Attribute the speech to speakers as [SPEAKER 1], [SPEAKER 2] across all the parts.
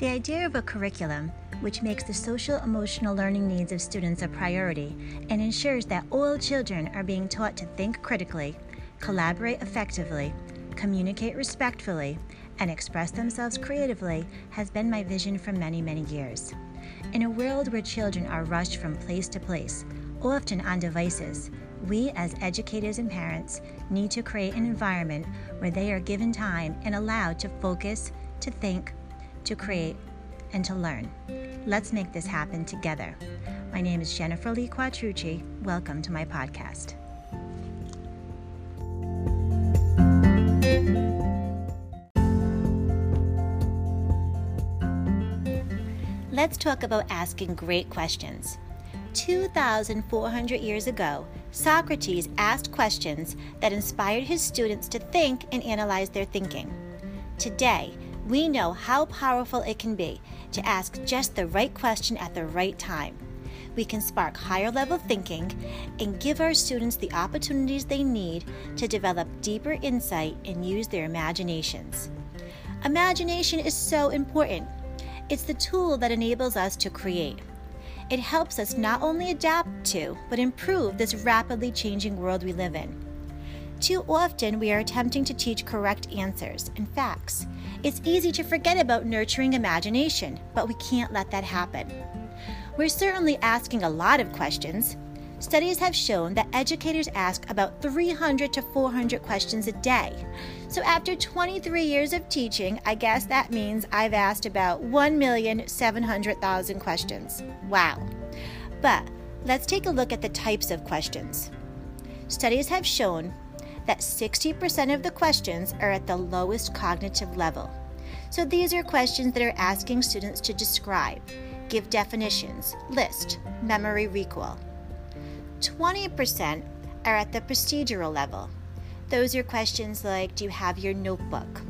[SPEAKER 1] The idea of a curriculum which makes the social emotional learning needs of students a priority and ensures that all children are being taught to think critically, collaborate effectively, communicate respectfully, and express themselves creatively has been my vision for many, many years. In a world where children are rushed from place to place, often on devices, we as educators and parents need to create an environment where they are given time and allowed to focus, to think, to create, and to learn. Let's make this happen together. My name is Jennifer Lee Quattrucci. Welcome to my podcast. Let's talk about asking great questions. 2,400 years ago, Socrates asked questions that inspired his students to think and analyze their thinking. Today, we know how powerful it can be to ask just the right question at the right time. We can spark higher level thinking and give our students the opportunities they need to develop deeper insight and use their imaginations. Imagination is so important. It's the tool that enables us to create. It helps us not only adapt to, but improve this rapidly changing world we live in. Too often, we are attempting to teach correct answers and facts. It's easy to forget about nurturing imagination, but we can't let that happen. We're certainly asking a lot of questions. Studies have shown that educators ask about 300 to 400 questions a day. So, after 23 years of teaching, I guess that means I've asked about 1,700,000 questions. Wow. But let's take a look at the types of questions. Studies have shown that 60% of the questions are at the lowest cognitive level. So, these are questions that are asking students to describe, give definitions, list, memory recall. 20% are at the procedural level. Those are questions like Do you have your notebook?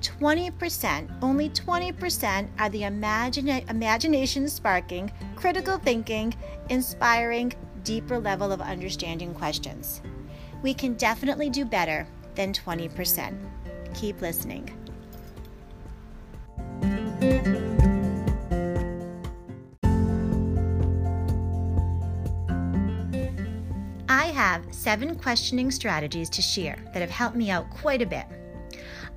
[SPEAKER 1] 20%, only 20% are the imagine, imagination sparking, critical thinking, inspiring, deeper level of understanding questions. We can definitely do better than 20%. Keep listening. I have seven questioning strategies to share that have helped me out quite a bit.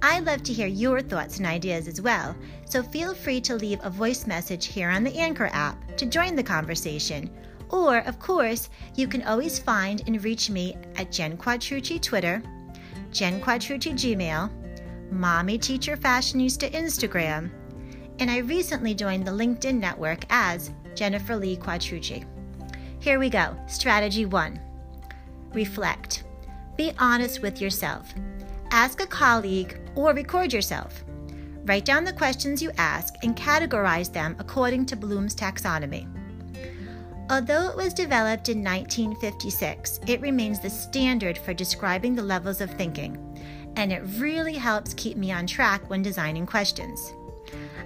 [SPEAKER 1] I'd love to hear your thoughts and ideas as well, so feel free to leave a voice message here on the Anchor app to join the conversation. Or, of course, you can always find and reach me at Jen Quattrucci Twitter, Jen Quattrucci Gmail, Mommy Teacher Fashionista Instagram, and I recently joined the LinkedIn network as Jennifer Lee Quattrucci. Here we go. Strategy one reflect. Be honest with yourself. Ask a colleague or record yourself. Write down the questions you ask and categorize them according to Bloom's taxonomy. Although it was developed in 1956, it remains the standard for describing the levels of thinking, and it really helps keep me on track when designing questions.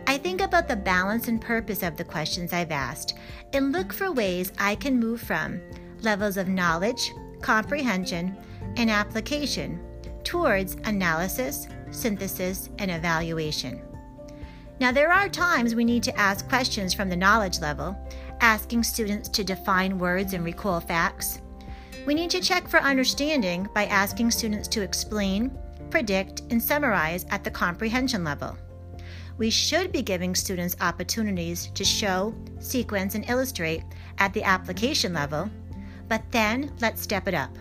[SPEAKER 1] I think about the balance and purpose of the questions I've asked and look for ways I can move from levels of knowledge, comprehension, and application towards analysis, synthesis, and evaluation. Now, there are times we need to ask questions from the knowledge level, asking students to define words and recall facts. We need to check for understanding by asking students to explain, predict, and summarize at the comprehension level. We should be giving students opportunities to show, sequence, and illustrate at the application level, but then let's step it up.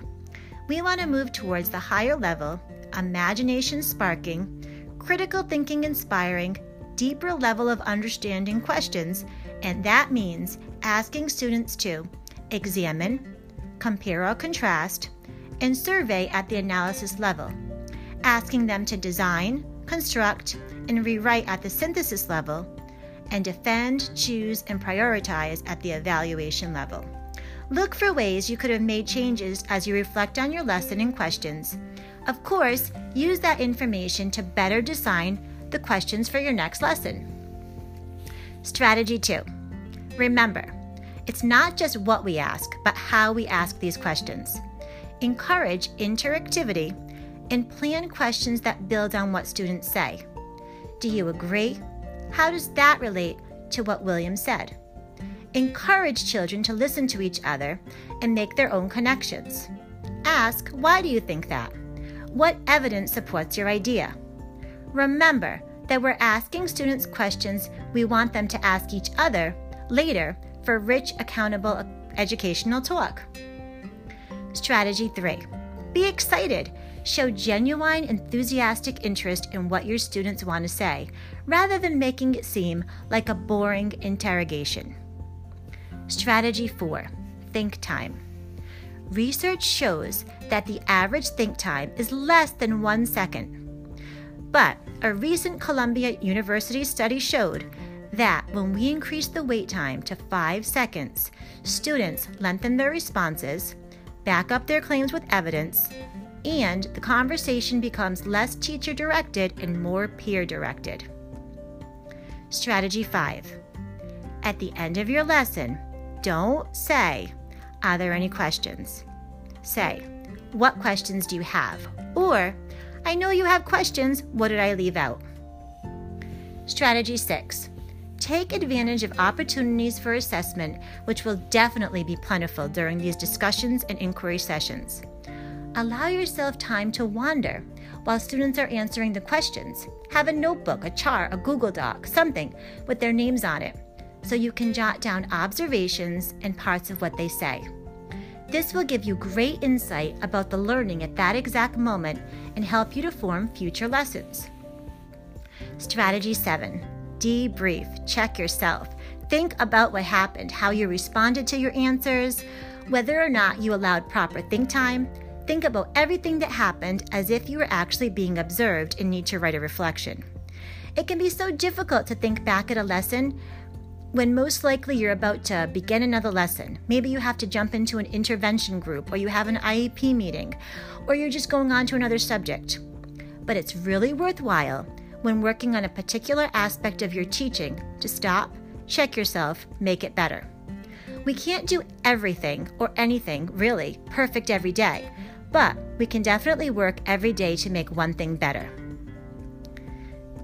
[SPEAKER 1] We want to move towards the higher level, imagination sparking, critical thinking inspiring, deeper level of understanding questions, and that means asking students to examine, compare or contrast, and survey at the analysis level, asking them to design, construct, and rewrite at the synthesis level, and defend, choose, and prioritize at the evaluation level. Look for ways you could have made changes as you reflect on your lesson and questions. Of course, use that information to better design the questions for your next lesson. Strategy 2 Remember, it's not just what we ask, but how we ask these questions. Encourage interactivity and plan questions that build on what students say. Do you agree? How does that relate to what William said? Encourage children to listen to each other and make their own connections. Ask, why do you think that? What evidence supports your idea? Remember that we're asking students questions we want them to ask each other later for rich, accountable educational talk. Strategy 3 Be excited. Show genuine, enthusiastic interest in what your students want to say, rather than making it seem like a boring interrogation. Strategy 4 Think time. Research shows that the average think time is less than one second. But a recent Columbia University study showed that when we increase the wait time to five seconds, students lengthen their responses, back up their claims with evidence, and the conversation becomes less teacher directed and more peer directed. Strategy 5 At the end of your lesson, don't say, Are there any questions? Say, What questions do you have? Or, I know you have questions, what did I leave out? Strategy 6 Take advantage of opportunities for assessment, which will definitely be plentiful during these discussions and inquiry sessions. Allow yourself time to wander while students are answering the questions. Have a notebook, a chart, a Google Doc, something with their names on it, so you can jot down observations and parts of what they say. This will give you great insight about the learning at that exact moment and help you to form future lessons. Strategy 7 debrief, check yourself. Think about what happened, how you responded to your answers, whether or not you allowed proper think time. Think about everything that happened as if you were actually being observed and need to write a reflection. It can be so difficult to think back at a lesson when most likely you're about to begin another lesson. Maybe you have to jump into an intervention group, or you have an IEP meeting, or you're just going on to another subject. But it's really worthwhile when working on a particular aspect of your teaching to stop, check yourself, make it better. We can't do everything or anything really perfect every day, but we can definitely work every day to make one thing better.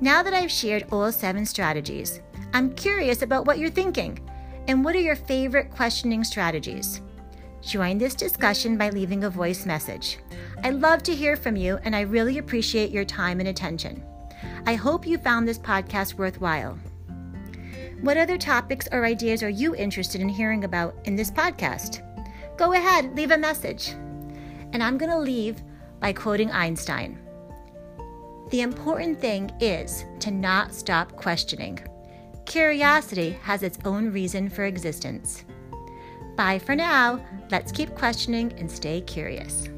[SPEAKER 1] Now that I've shared all seven strategies, I'm curious about what you're thinking and what are your favorite questioning strategies? Join this discussion by leaving a voice message. I love to hear from you and I really appreciate your time and attention. I hope you found this podcast worthwhile. What other topics or ideas are you interested in hearing about in this podcast? Go ahead, leave a message. And I'm going to leave by quoting Einstein The important thing is to not stop questioning. Curiosity has its own reason for existence. Bye for now. Let's keep questioning and stay curious.